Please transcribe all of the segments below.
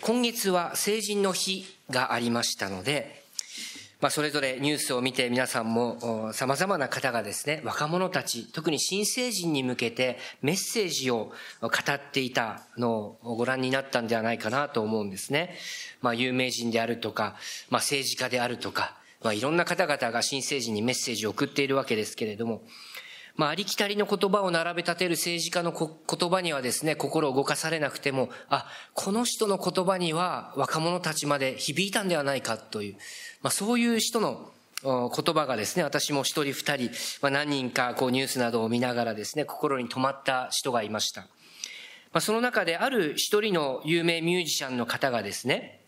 今月は成人の日がありましたので、まあ、それぞれニュースを見て皆さんも様々な方がですね、若者たち、特に新成人に向けてメッセージを語っていたのをご覧になったんではないかなと思うんですね。まあ、有名人であるとか、まあ、政治家であるとか、まあ、いろんな方々が新成人にメッセージを送っているわけですけれども、まあ、ありきたりの言葉を並べ立てる政治家の言葉にはですね、心を動かされなくても、あ、この人の言葉には若者たちまで響いたんではないかという、まあ、そういう人の言葉がですね、私も一人二人、まあ、何人かこうニュースなどを見ながらですね、心に留まった人がいました。まあ、その中である一人の有名ミュージシャンの方がですね、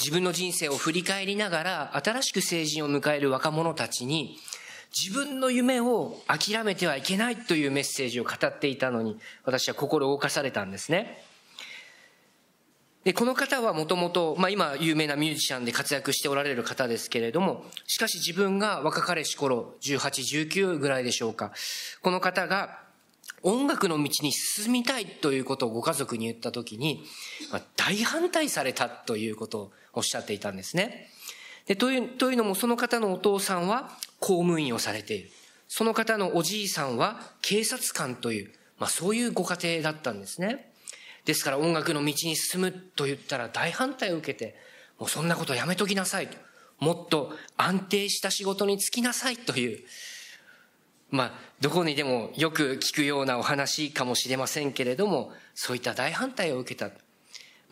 自分の人生を振り返りながら、新しく成人を迎える若者たちに、自分の夢を諦めてはいけないというメッセージを語っていたのに、私は心動かされたんですね。で、この方はもともと、ま今有名なミュージシャンで活躍しておられる方ですけれども、しかし自分が若かりし頃、18、19ぐらいでしょうか。この方が音楽の道に進みたいということをご家族に言ったときに、ま、大反対されたということをおっしゃっていたんですね。でという、というのもその方のお父さんは公務員をされている。その方のおじいさんは警察官という、まあそういうご家庭だったんですね。ですから音楽の道に進むと言ったら大反対を受けて、もうそんなことやめときなさいと。もっと安定した仕事に就きなさいという、まあ、どこにでもよく聞くようなお話かもしれませんけれども、そういった大反対を受けた。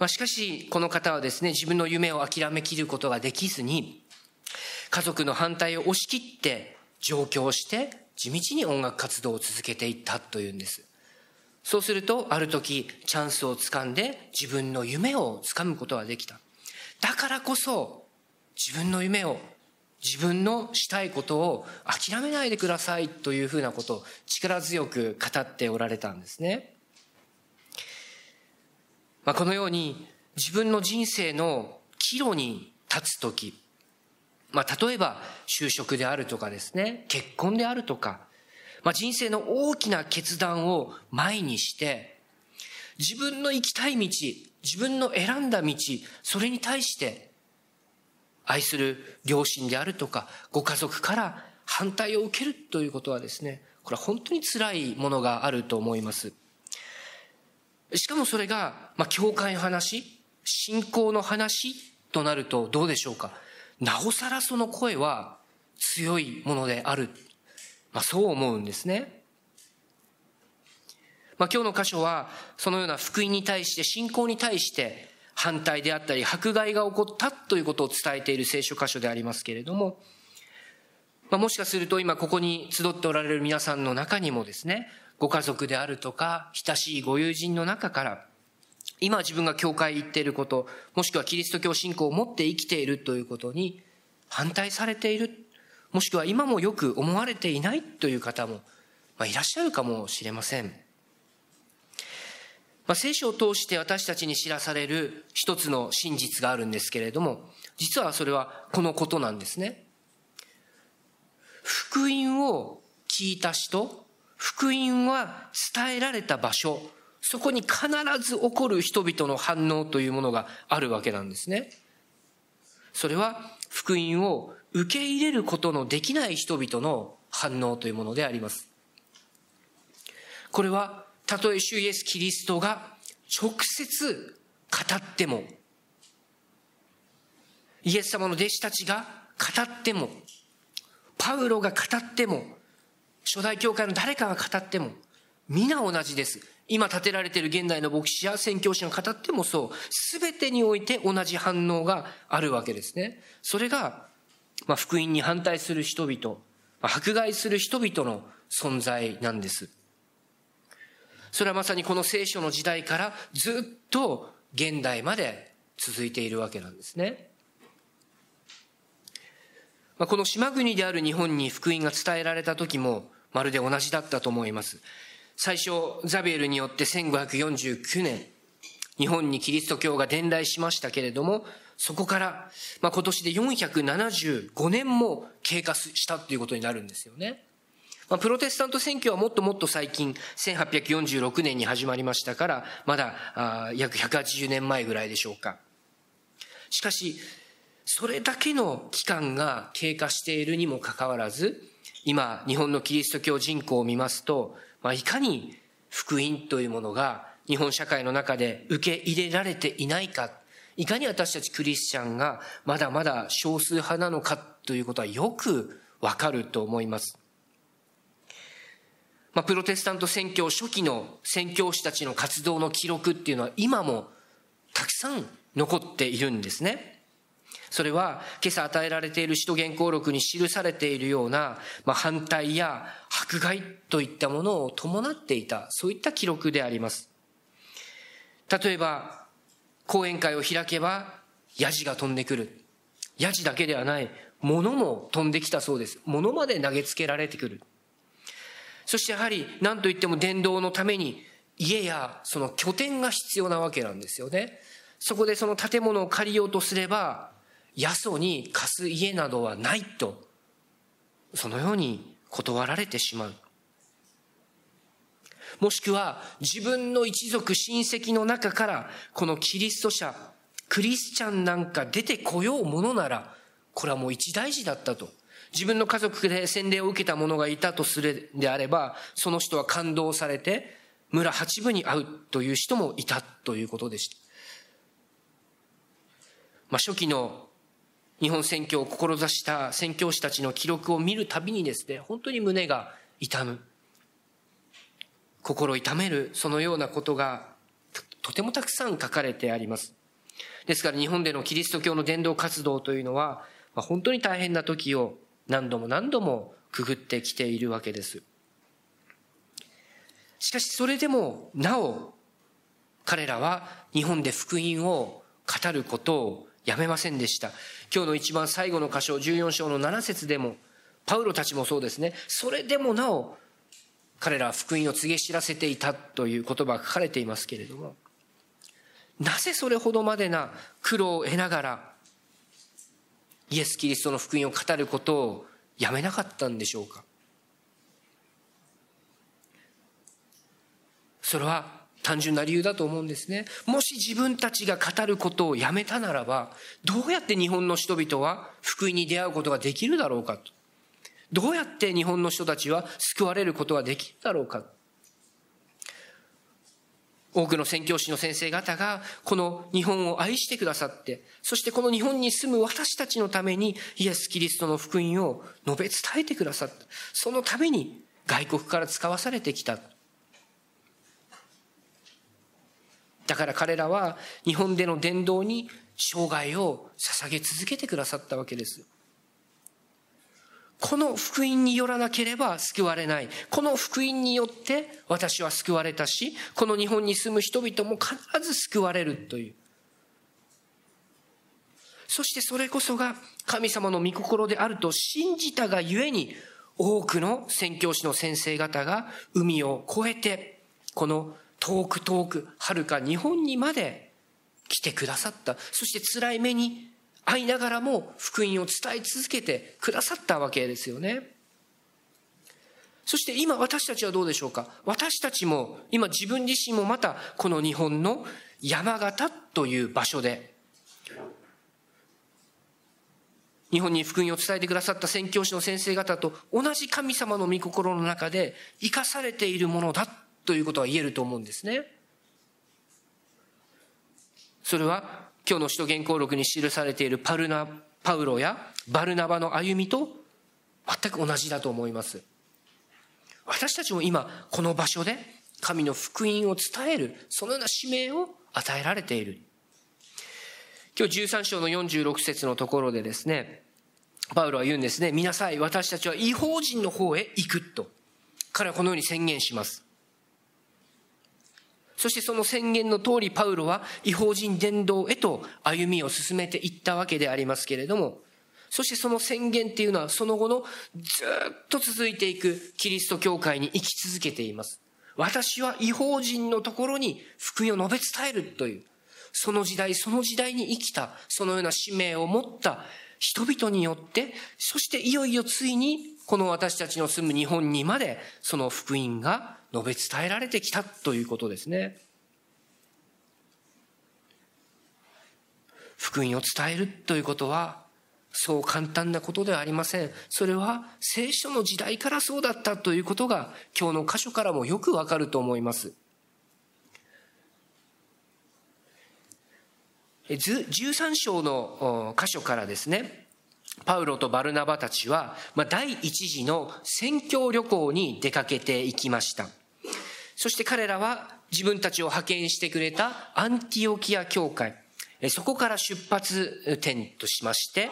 まあ、しかし、この方はですね、自分の夢を諦めきることができずに、家族の反対を押し切って上京して地道に音楽活動を続けていったというんです。そうすると、ある時、チャンスをつかんで自分の夢をつかむことができた。だからこそ、自分の夢を、自分のしたいことを諦めないでくださいというふうなことを力強く語っておられたんですね。まあ、このように自分の人生の岐路に立つとき、まあ、例えば就職であるとかですね、結婚であるとか、まあ、人生の大きな決断を前にして、自分の行きたい道、自分の選んだ道、それに対して、愛する両親であるとか、ご家族から反対を受けるということはですね、これは本当に辛いものがあると思います。しかもそれが、まあ、教会の話、信仰の話となるとどうでしょうか。なおさらその声は強いものである。まあ、そう思うんですね。まあ、今日の箇所は、そのような福音に対して、信仰に対して、反対であったり、迫害が起こったということを伝えている聖書箇所でありますけれども、まあ、もしかすると今ここに集っておられる皆さんの中にもですね、ご家族であるとか、親しいご友人の中から、今自分が教会行っていること、もしくはキリスト教信仰を持って生きているということに反対されている、もしくは今もよく思われていないという方も、まあ、いらっしゃるかもしれません。まあ、聖書を通して私たちに知らされる一つの真実があるんですけれども、実はそれはこのことなんですね。福音を聞いた人、福音は伝えられた場所、そこに必ず起こる人々の反応というものがあるわけなんですね。それは福音を受け入れることのできない人々の反応というものであります。これは、たとえ主イエス・キリストが直接語っても、イエス様の弟子たちが語っても、パウロが語っても、初代教会の誰かが語っても、皆同じです。今建てられている現代の牧師や宣教師が語ってもそう、すべてにおいて同じ反応があるわけですね。それが、まあ、福音に反対する人々、ま、迫害する人々の存在なんです。それはまさにこの聖書の時代からずっと現代まで続いているわけなんですね。まあ、この島国である日本に福音が伝えられた時も、まるで同じだったと思います。最初、ザビエルによって1549年、日本にキリスト教が伝来しましたけれども、そこから、まあ、今年で475年も経過したということになるんですよね。まあ、プロテスタント選挙はもっともっと最近、1846年に始まりましたから、まだあ約180年前ぐらいでしょうか。しかし、それだけの期間が経過しているにもかかわらず、今、日本のキリスト教人口を見ますと、まあ、いかに福音というものが日本社会の中で受け入れられていないか、いかに私たちクリスチャンがまだまだ少数派なのかということはよくわかると思います。まあ、プロテスタント宣教初期の宣教師たちの活動の記録っていうのは今もたくさん残っているんですね。それは今朝与えられている使徒原稿録に記されているような、まあ、反対や迫害といったものを伴っていた、そういった記録であります。例えば、講演会を開けば、ヤジが飛んでくる。ヤジだけではない、物も飛んできたそうです。物まで投げつけられてくる。そしてやはり、何と言っても伝道のために、家やその拠点が必要なわけなんですよね。そこでその建物を借りようとすれば、野祖に貸す家などはないと、そのように断られてしまう。もしくは自分の一族親戚の中からこのキリスト者、クリスチャンなんか出てこようものなら、これはもう一大事だったと。自分の家族で洗礼を受けた者がいたとするであれば、その人は感動されて、村八部に会うという人もいたということでした。まあ、初期の日本選挙を志した宣教師たちの記録を見るたびにですね、本当に胸が痛む。心痛める、そのようなことがとてもたくさん書かれてあります。ですから日本でのキリスト教の伝道活動というのは、まあ、本当に大変な時を何度も何度もくぐってきているわけです。しかしそれでもなお彼らは日本で福音を語ることをやめませんでした。今日の一番最後の箇所、14章の7節でも、パウロたちもそうですね。それでもなお、彼らは福音を告げ知らせていたという言葉が書かれていますけれども、なぜそれほどまでな苦労を得ながら、イエス・キリストの福音を語ることをやめなかったんでしょうかそれは単純な理由だと思うんですね。もし自分たちが語ることをやめたならば、どうやって日本の人々は福音に出会うことができるだろうかと。どうやって日本の人たちは救われることができるだろうか。多くの宣教師の先生方がこの日本を愛してくださって、そしてこの日本に住む私たちのためにイエス・キリストの福音を述べ伝えてくださった。そのために外国から使わされてきた。だから彼らは日本での伝道に生涯を捧げ続けてくださったわけです。この福音によらなければ救われない。この福音によって私は救われたし、この日本に住む人々も必ず救われるという。そしてそれこそが神様の御心であると信じたがゆえに、多くの宣教師の先生方が海を越えて、この遠く遠く、遥か日本にまで来てくださった。そして辛い目に会いながらも福音を伝え続けてくださったわけですよね。そして今私たちはどうでしょうか？私たちも今自分自身もまたこの日本の山形という場所で日本に福音を伝えてくださった宣教師の先生方と同じ神様の御心の中で生かされているものだということは言えると思うんですね。それは今日の使徒原稿録に記されているパルナ、パウロやバルナバの歩みと全く同じだと思います。私たちも今この場所で神の福音を伝える、そのような使命を与えられている。今日13章の46節のところでですね、パウロは言うんですね、見なさい、私たちは違法人の方へ行くと。彼はこのように宣言します。そしてその宣言の通りパウロは違法人伝道へと歩みを進めていったわけでありますけれども、そしてその宣言っていうのはその後のずっと続いていくキリスト教会に生き続けています。私は違法人のところに福音を述べ伝えるという、その時代その時代に生きた、そのような使命を持った人々によって、そしていよいよついにこの私たちの住む日本にまでその福音が述べ伝えられてきたということですね。福音を伝えるということはそう簡単なことではありません。それは聖書の時代からそうだったということが今日の箇所からもよくわかると思います。13章の箇所からですね、パウロとバルナバたちは、まあ、第一次の宣教旅行に出かけていきました。そして彼らは自分たちを派遣してくれたアンティオキア教会、そこから出発点としまして、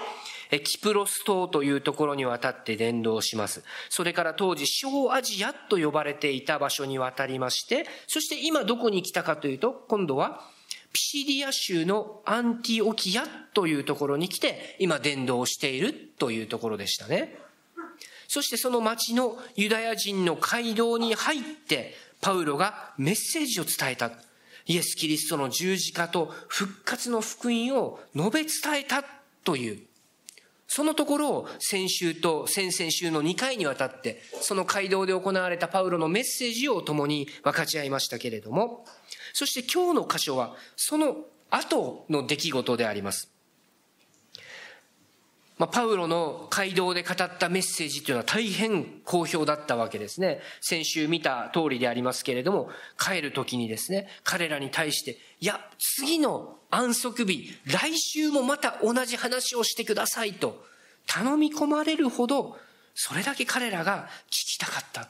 キプロス島というところに渡って伝道します。それから当時小アジアと呼ばれていた場所に渡りまして、そして今どこに来たかというと、今度はピシディア州のアンティオキアというところに来て、今伝道しているというところでしたね。そしてその町のユダヤ人の街道に入って、パウロがメッセージを伝えた。イエス・キリストの十字架と復活の福音を述べ伝えたという、そのところを先週と先々週の2回にわたって、その街道で行われたパウロのメッセージを共に分かち合いましたけれども、そして今日の箇所は、その後の出来事であります。まあ、パウロの街道で語ったメッセージというのは大変好評だったわけですね。先週見た通りでありますけれども、帰る時にですね、彼らに対して、いや、次の安息日、来週もまた同じ話をしてくださいと頼み込まれるほど、それだけ彼らが聞きたかった。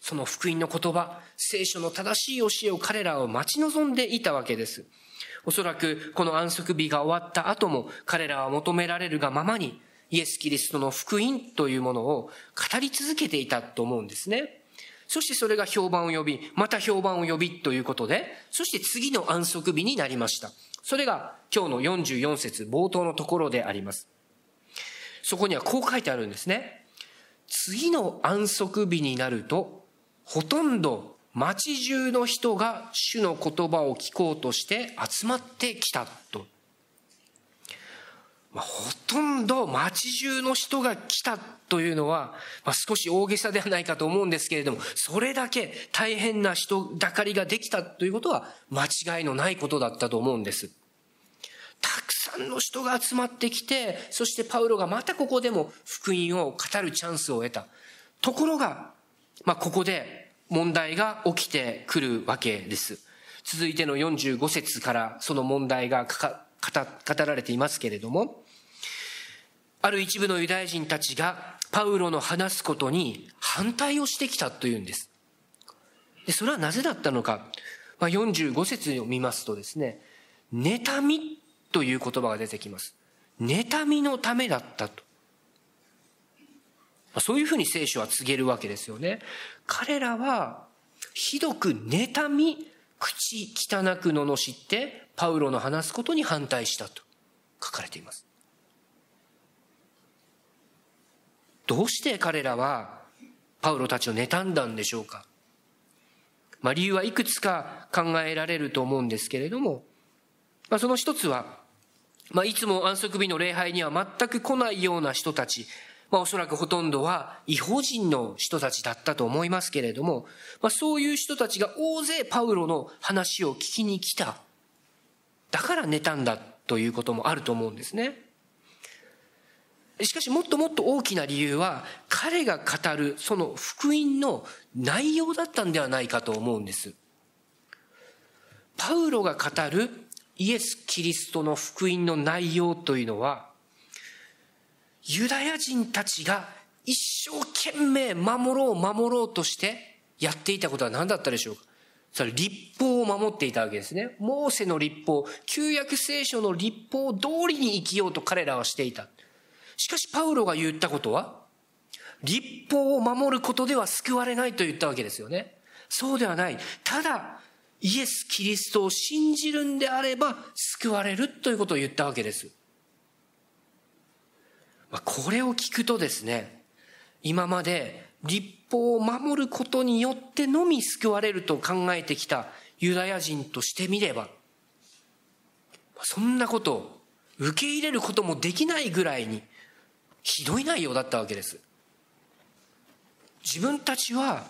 その福音の言葉、聖書の正しい教えを彼らを待ち望んでいたわけです。おそらくこの安息日が終わった後も彼らは求められるがままにイエス・キリストの福音というものを語り続けていたと思うんですね。そしてそれが評判を呼び、また評判を呼びということで、そして次の安息日になりました。それが今日の44節冒頭のところであります。そこにはこう書いてあるんですね。次の安息日になると、ほとんど町中の人が主の言葉を聞こうとして集まってきたと。まあ、ほとんど町中の人が来たというのは、まあ、少し大げさではないかと思うんですけれども、それだけ大変な人だかりができたということは間違いのないことだったと思うんです。たくさんの人が集まってきて、そしてパウロがまたここでも福音を語るチャンスを得た。ところが、まあ、ここで問題が起きてくるわけです。続いての45節からその問題が語られていますけれども、ある一部のユダヤ人たちがパウロの話すことに反対をしてきたというんです。でそれはなぜだったのか。まあ、45節を見ますとですね、妬みという言葉が出てきます。妬みのためだったと。そういうふうに聖書は告げるわけですよね。彼らは、ひどく妬み、口汚く罵って、パウロの話すことに反対したと書かれています。どうして彼らはパウロたちを妬んだんでしょうか？まあ理由はいくつか考えられると思うんですけれども、まあその一つは、まあいつも安息日の礼拝には全く来ないような人たち、まあおそらくほとんどは違法人の人たちだったと思いますけれども、まあそういう人たちが大勢パウロの話を聞きに来た。だから妬んだということもあると思うんですね。しかしもっともっと大きな理由は彼が語るその福音の内容だったんではないかと思うんです。パウロが語るイエス・キリストの福音の内容というのはユダヤ人たちが一生懸命守ろう守ろうとしてやっていたことは何だったでしょうか？それ立法を守っていたわけですね。モーセの立法、旧約聖書の立法通りに生きようと彼らはしていた。しかしパウロが言ったことは、立法を守ることでは救われないと言ったわけですよね。そうではない。ただ、イエス・キリストを信じるんであれば救われるということを言ったわけです。まあ、これを聞くとですね、今まで立法を守ることによってのみ救われると考えてきたユダヤ人としてみれば、そんなことを受け入れることもできないぐらいにひどい内容だったわけです。自分たちは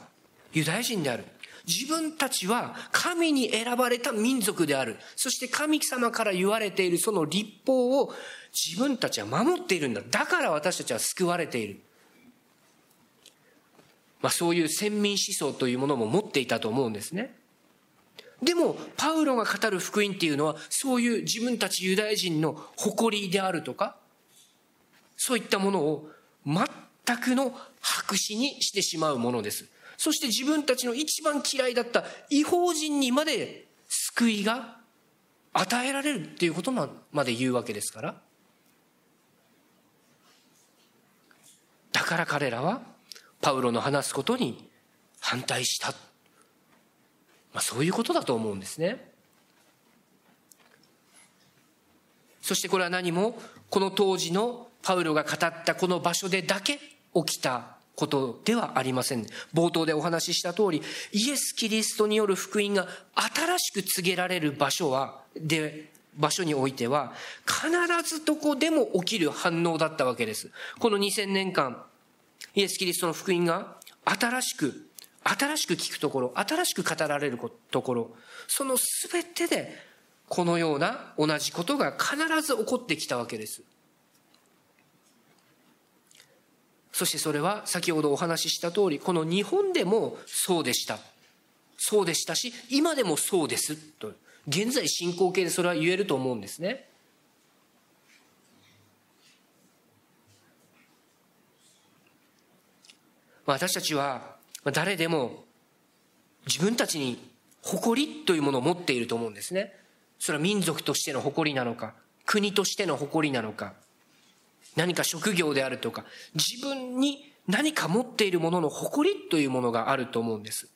ユダヤ人である。自分たちは神に選ばれた民族である。そして神様から言われているその立法を自分たちは守っているんだ。だから私たちは救われている。まあそういう先民思想というものも持っていたと思うんですね。でも、パウロが語る福音っていうのは、そういう自分たちユダヤ人の誇りであるとか、そういったものを全くの白紙にしてしまうものです。そして自分たちの一番嫌いだった違法人にまで救いが与えられるっていうことまで言うわけですから。だから彼らはパウロの話すことに反対した。まあそういうことだと思うんですね。そしてこれは何もこの当時のパウロが語ったこの場所でだけ起きたことではありません。冒頭でお話しした通り、イエス・キリストによる福音が新しく告げられる場所は、で、場所においては、必ずどこでも起きる反応だったわけです。この2000年間、イエス・キリストの福音が新しく、新しく聞くところ、新しく語られるところ、その全てで、このような同じことが必ず起こってきたわけです。そしてそれは先ほどお話しした通り、この日本でもそうでした。そうでしたし、今でもそうですと。現在進行形でそれは言えると思うんですね。私たちは誰でも自分たちに誇りというものを持っていると思うんですね。それは民族としての誇りなのか、国としての誇りなのか、何か職業であるとか、自分に何か持っているものの誇りというものがあると思うんです。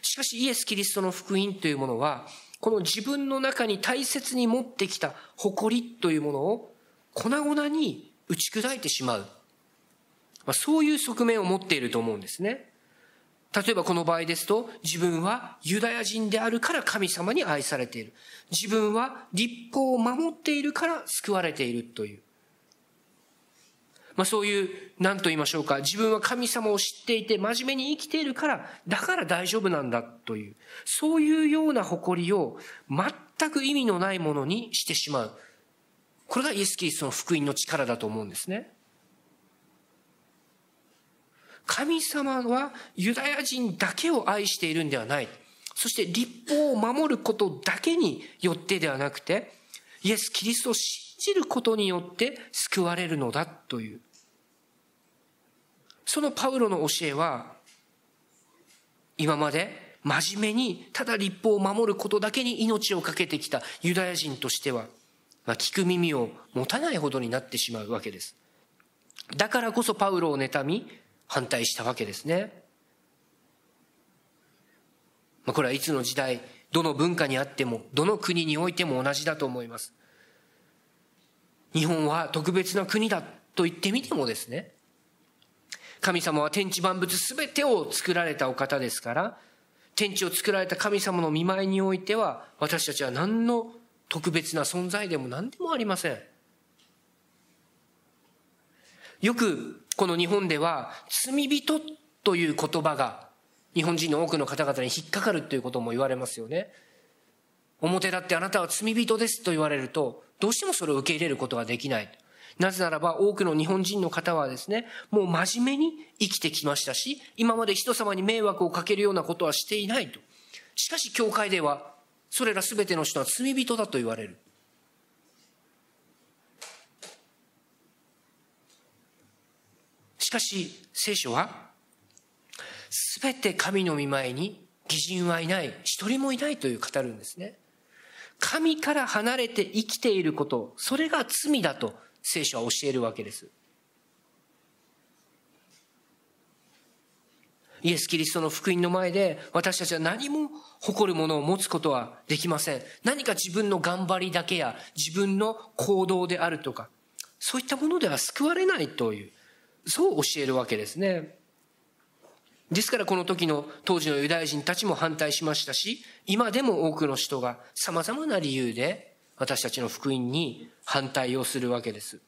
しかしイエス・キリストの福音というものは、この自分の中に大切に持ってきた誇りというものを粉々に打ち砕いてしまう。まあ、そういう側面を持っていると思うんですね。例えばこの場合ですと、自分はユダヤ人であるから神様に愛されている。自分は立法を守っているから救われているという。まあそういう、何と言いましょうか、自分は神様を知っていて真面目に生きているから、だから大丈夫なんだという、そういうような誇りを全く意味のないものにしてしまう。これがイエス・キリストの福音の力だと思うんですね。神様はユダヤ人だけを愛しているんではない。そして立法を守ることだけによってではなくて、イエス・キリストを信じることによって救われるのだという。そのパウロの教えは、今まで真面目にただ立法を守ることだけに命を懸けてきたユダヤ人としては、まあ、聞く耳を持たないほどになってしまうわけです。だからこそパウロを妬み、反対したわけですね。まあ、これはいつの時代、どの文化にあっても、どの国においても同じだと思います。日本は特別な国だと言ってみてもですね、神様は天地万物すべてを作られたお方ですから、天地を作られた神様の見舞いにおいては、私たちは何の特別な存在でも何でもありません。よくこの日本では罪人という言葉が日本人の多くの方々に引っかかるということも言われますよね。表立ってあなたは罪人ですと言われると、どうしてもそれを受け入れることができない。なぜならば多くの日本人の方はですね、もう真面目に生きてきましたし、今まで人様に迷惑をかけるようなことはしていないと。しかし教会では、それら全ての人は罪人だと言われる。しかし聖書は、全て神の御前に義人はいない、一人もいないという語るんですね。神から離れて生きていること、それが罪だと聖書は教えるわけです。イエス・キリストの福音の前で私たちは何も誇るものを持つことはできません。何か自分の頑張りだけや自分の行動であるとか、そういったものでは救われないという、そう教えるわけですね。ですからこの時の当時のユダヤ人たちも反対しましたし、今でも多くの人が様々な理由で私たちの福音に反対をするわけです。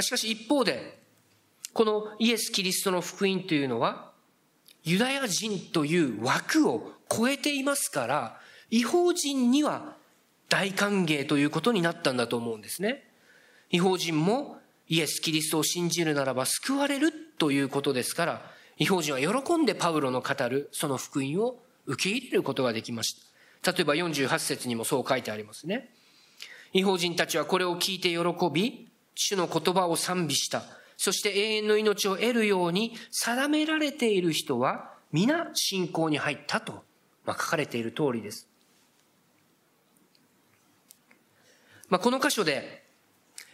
しかし一方で、このイエス・キリストの福音というのは、ユダヤ人という枠を超えていますから、違法人には大歓迎ということになったんだと思うんですね。違法人もイエス・キリストを信じるならば救われるということですから、違法人は喜んでパウロの語るその福音を受け入れることができました。例えば48節にもそう書いてありますね。違法人たちはこれを聞いて喜び、主の言葉を賛美した。そして永遠の命を得るように定められている人は皆信仰に入ったと、まあ、書かれている通りです。まあ、この箇所で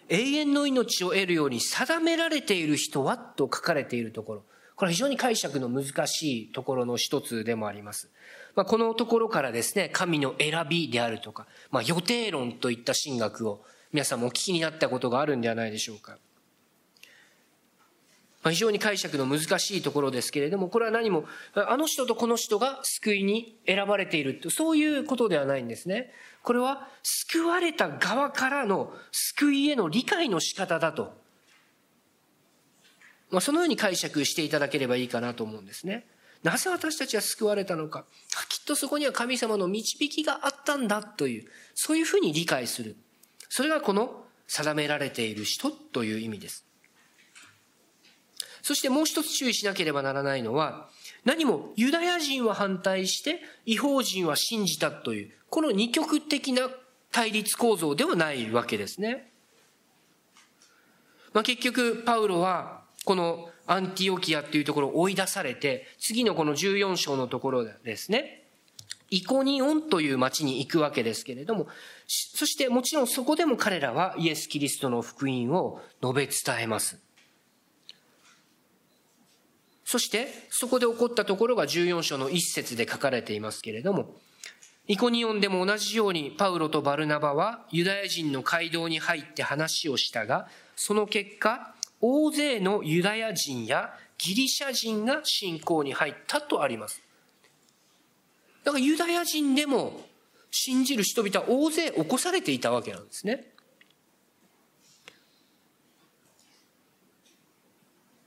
永遠の命を得るように定められている人はと書かれているところ。これは非常に解釈の難しいところの一つでもあります。まあ、このところからですね、神の選びであるとか、まあ、予定論といった神学を皆さんもお聞きになったことがあるんではないでしょうか。まあ、非常に解釈の難しいところですけれども、これは何も、あの人とこの人が救いに選ばれているそういうことではないんですね。これは救われた側からの救いへの理解の仕方だと。まあ、そのように解釈していただければいいかなと思うんですね。なぜ私たちは救われたのか。きっとそこには神様の導きがあったんだという、そういうふうに理解する。それがこの定められている人という意味です。そしてもう一つ注意しなければならないのは、何もユダヤ人は反対して違法人は信じたという、この二極的な対立構造ではないわけですね。まあ、結局、パウロは、このアンティオキアっていうところを追い出されて、次のこの14章のところですね、イコニオンという町に行くわけですけれども、そしてもちろんそこでも彼らはイエス・キリストの福音を述べ伝えます。そしてそこで起こったところが14章の一節で書かれていますけれども、イコニオンでも同じようにパウロとバルナバはユダヤ人の街道に入って話をしたが、その結果、大勢のユダヤ人やギリシャ人が信仰に入ったとあります。だからユダヤ人でも信じる人々は大勢起こされていたわけなんですね。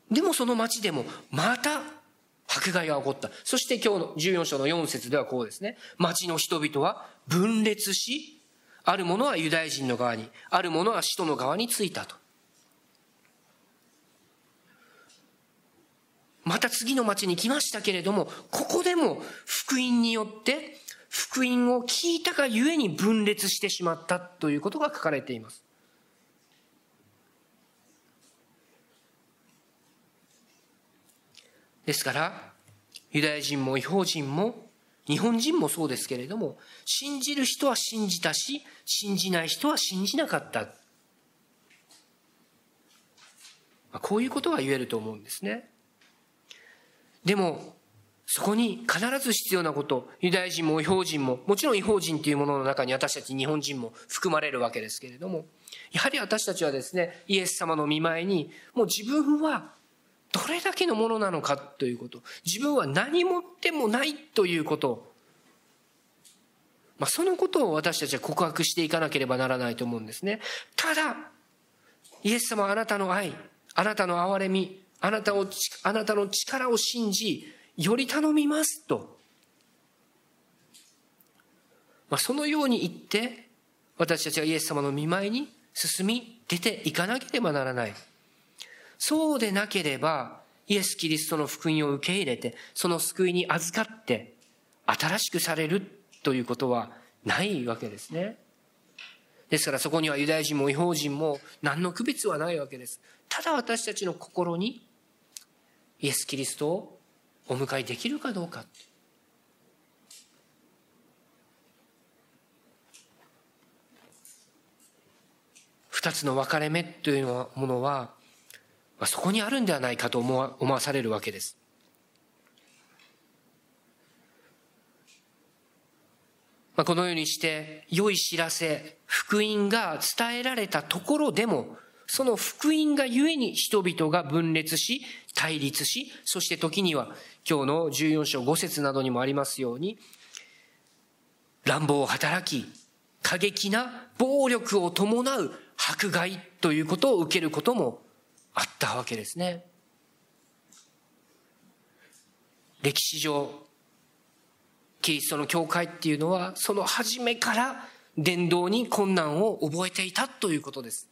でもその町でもまた迫害が起こった。そして今日の14章の4節ではこうですね。町の人々は分裂し、ある者はユダヤ人の側に、ある者は使徒の側についたと。また次の町に来ましたけれども、ここでも福音によって、福音を聞いたがゆえに分裂してしまったということが書かれています。ですから、ユダヤ人も違法人も、日本人もそうですけれども、信じる人は信じたし、信じない人は信じなかった。こういうことが言えると思うんですね。でも、そこに必ず必要なこと、ユダヤ人も違法人も、もちろん違法人というものの中に私たち日本人も含まれるわけですけれども、やはり私たちはですね、イエス様の見前に、もう自分はどれだけのものなのかということ、自分は何もでもないということ、まあ、そのことを私たちは告白していかなければならないと思うんですね。ただ、イエス様あなたの愛、あなたの憐れみ、あなたを、あなたの力を信じ、より頼みますと。まあ、そのように言って、私たちはイエス様の見舞いに進み出ていかなければならない。そうでなければ、イエス・キリストの福音を受け入れて、その救いに預かって、新しくされるということはないわけですね。ですからそこにはユダヤ人も違法人も何の区別はないわけです。ただ私たちの心にイエス・キリストをお迎えできるかどうか。二つの分かれ目というものはまあ、そこにあるんではないかと思わ思わされるわけです。まあ、このようにして、良い知らせ、福音が伝えられたところでも、その福音がゆえに人々が分裂し、対立し、そして時には今日の14章5節などにもありますように、乱暴を働き、過激な暴力を伴う迫害ということを受けることもあったわけですね。歴史上、キリストの教会っていうのは、その初めから伝道に困難を覚えていたということです。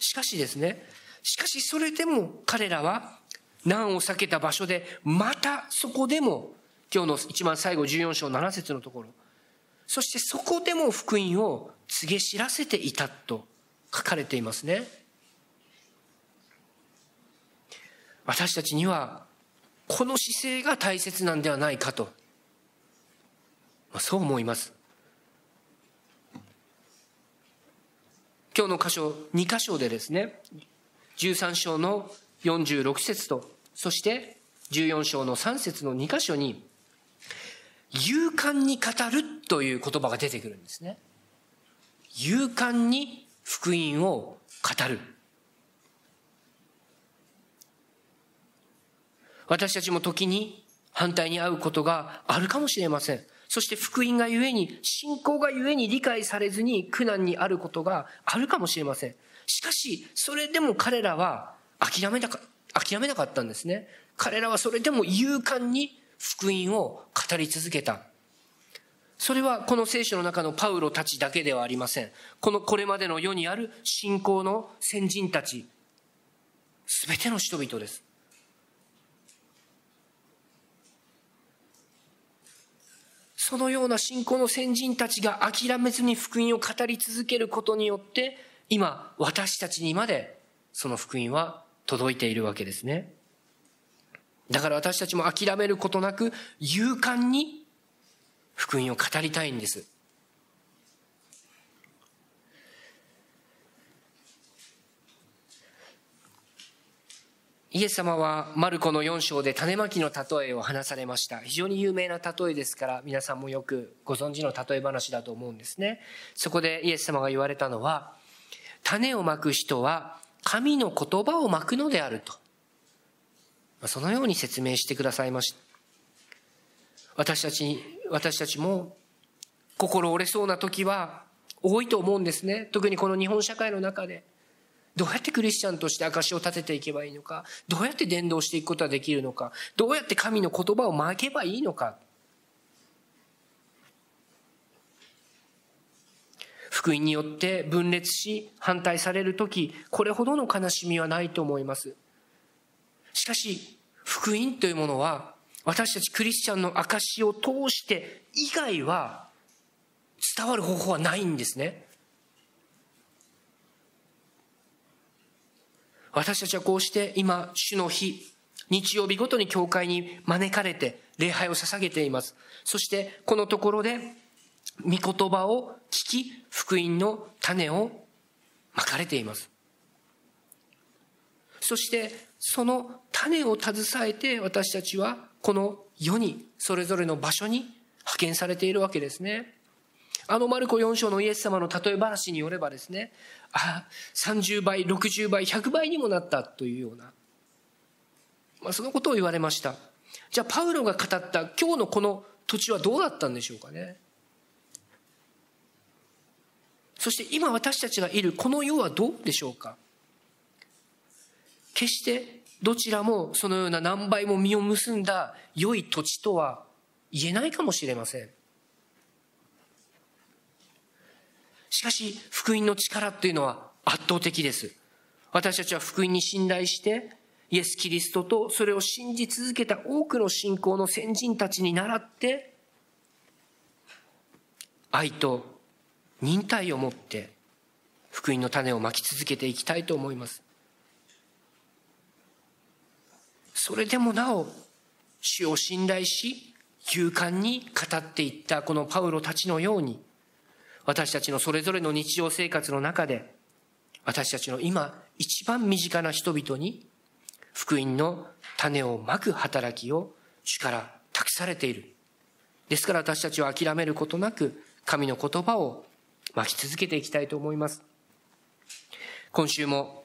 しかしですね、しかしそれでも彼らは難を避けた場所で、またそこでも、今日の一番最後14章7節のところ、そしてそこでも福音を告げ知らせていたと書かれていますね。私たちにはこの姿勢が大切なんではないかと、まあ、そう思います。今日の箇所、2箇所でですね、13章の46節と、そして14章の3節の2箇所に、勇敢に語るという言葉が出てくるんですね。勇敢に福音を語る。私たちも時に反対に会うことがあるかもしれません。そして福音がゆえに、信仰がゆえに理解されずに苦難にあることがあるかもしれません。しかし、それでも彼らは諦めなか諦めなかったんですね。彼らはそれでも勇敢に福音を語り続けた。それはこの聖書の中のパウロたちだけではありません。このこれまでの世にある信仰の先人たち、すべての人々です。そのような信仰の先人たちが諦めずに福音を語り続けることによって、今、私たちにまでその福音は届いているわけですね。だから私たちも諦めることなく勇敢に福音を語りたいんです。イエス様はマルコの4章で種まきの例えを話されました。非常に有名な例えですから皆さんもよくご存知の例え話だと思うんですね。そこでイエス様が言われたのは、種をまく人は神の言葉をまくのであると。そのように説明してくださいました。私たち、私たちも心折れそうな時は多いと思うんですね。特にこの日本社会の中で。どうやってクリスチャンとして証を立てていけばいいのか。どうやって伝道していくことができるのか。どうやって神の言葉をまけばいいのか。福音によって分裂し反対される時これほどの悲しみはないと思いますしかし福音というものは私たちクリスチャンの証を通して以外は伝わる方法はないんですね私たちはこうして今主の日日曜日ごとに教会に招かれて礼拝を捧げていますそしてこのところで御言葉を聞き、福音の種をまかれています。そして、その種を携えて私たちはこの世に、それぞれの場所に派遣されているわけですね。あのマルコ4章のイエス様の例え話によればですね、あ、30倍、60倍、100倍にもなったというような、まあ、そのことを言われました。じゃあ、パウロが語った今日のこの土地はどうだったんでしょうかね。そして今私たちがいるこの世はどうでしょうか決してどちらもそのような何倍も実を結んだ良い土地とは言えないかもしれません。しかし、福音の力っていうのは圧倒的です。私たちは福音に信頼して、イエス・キリストとそれを信じ続けた多くの信仰の先人たちに倣って、愛と忍耐を持って福音の種をまき続けていきたいと思いますそれでもなお主を信頼し勇敢に語っていったこのパウロたちのように私たちのそれぞれの日常生活の中で私たちの今一番身近な人々に福音の種をまく働きを主から託されているですから私たちは諦めることなく神の言葉を巻き続けていきたいと思います。今週も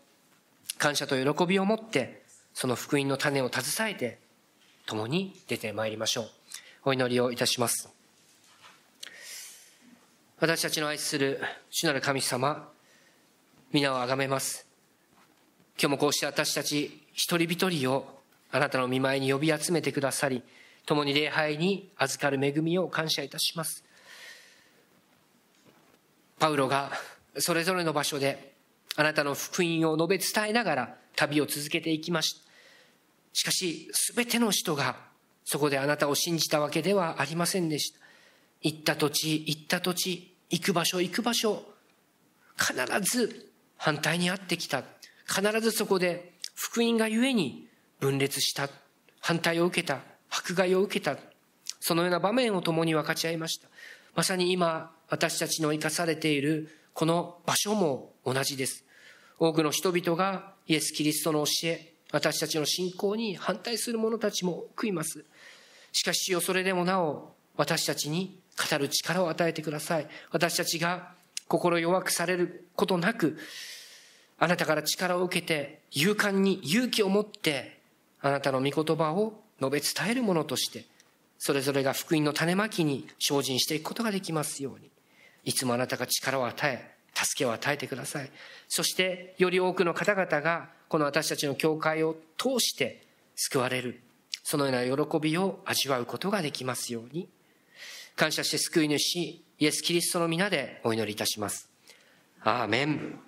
感謝と喜びを持ってその福音の種を携えて共に出てまいりましょう。お祈りをいたします。私たちの愛する主なる神様、皆をあがめます。今日もこうして私たち一人一人をあなたの見舞いに呼び集めてくださり、共に礼拝に預かる恵みを感謝いたします。パウロがそれぞれの場所であなたの福音を述べ伝えながら旅を続けていきました。しかし、すべての人がそこであなたを信じたわけではありませんでした。行った土地、行った土地、行く場所、行く場所、必ず反対にあってきた。必ずそこで福音がゆえに分裂した。反対を受けた。迫害を受けた。そのような場面を共に分かち合いました。まさに今、私たちの生かされているこの場所も同じです。多くの人々がイエス・キリストの教え、私たちの信仰に反対する者たちも多います。しかしそれでもなお私たちに語る力を与えてください。私たちが心弱くされることなく、あなたから力を受けて勇敢に勇気を持ってあなたの御言葉を述べ伝えるものとして、それぞれが福音の種まきに精進していくことができますように、いつもあなたが力を与え、助けを与えてください。そして、より多くの方々が、この私たちの教会を通して救われる。そのような喜びを味わうことができますように、感謝して救い主、イエス・キリストの皆でお祈りいたします。アーメン。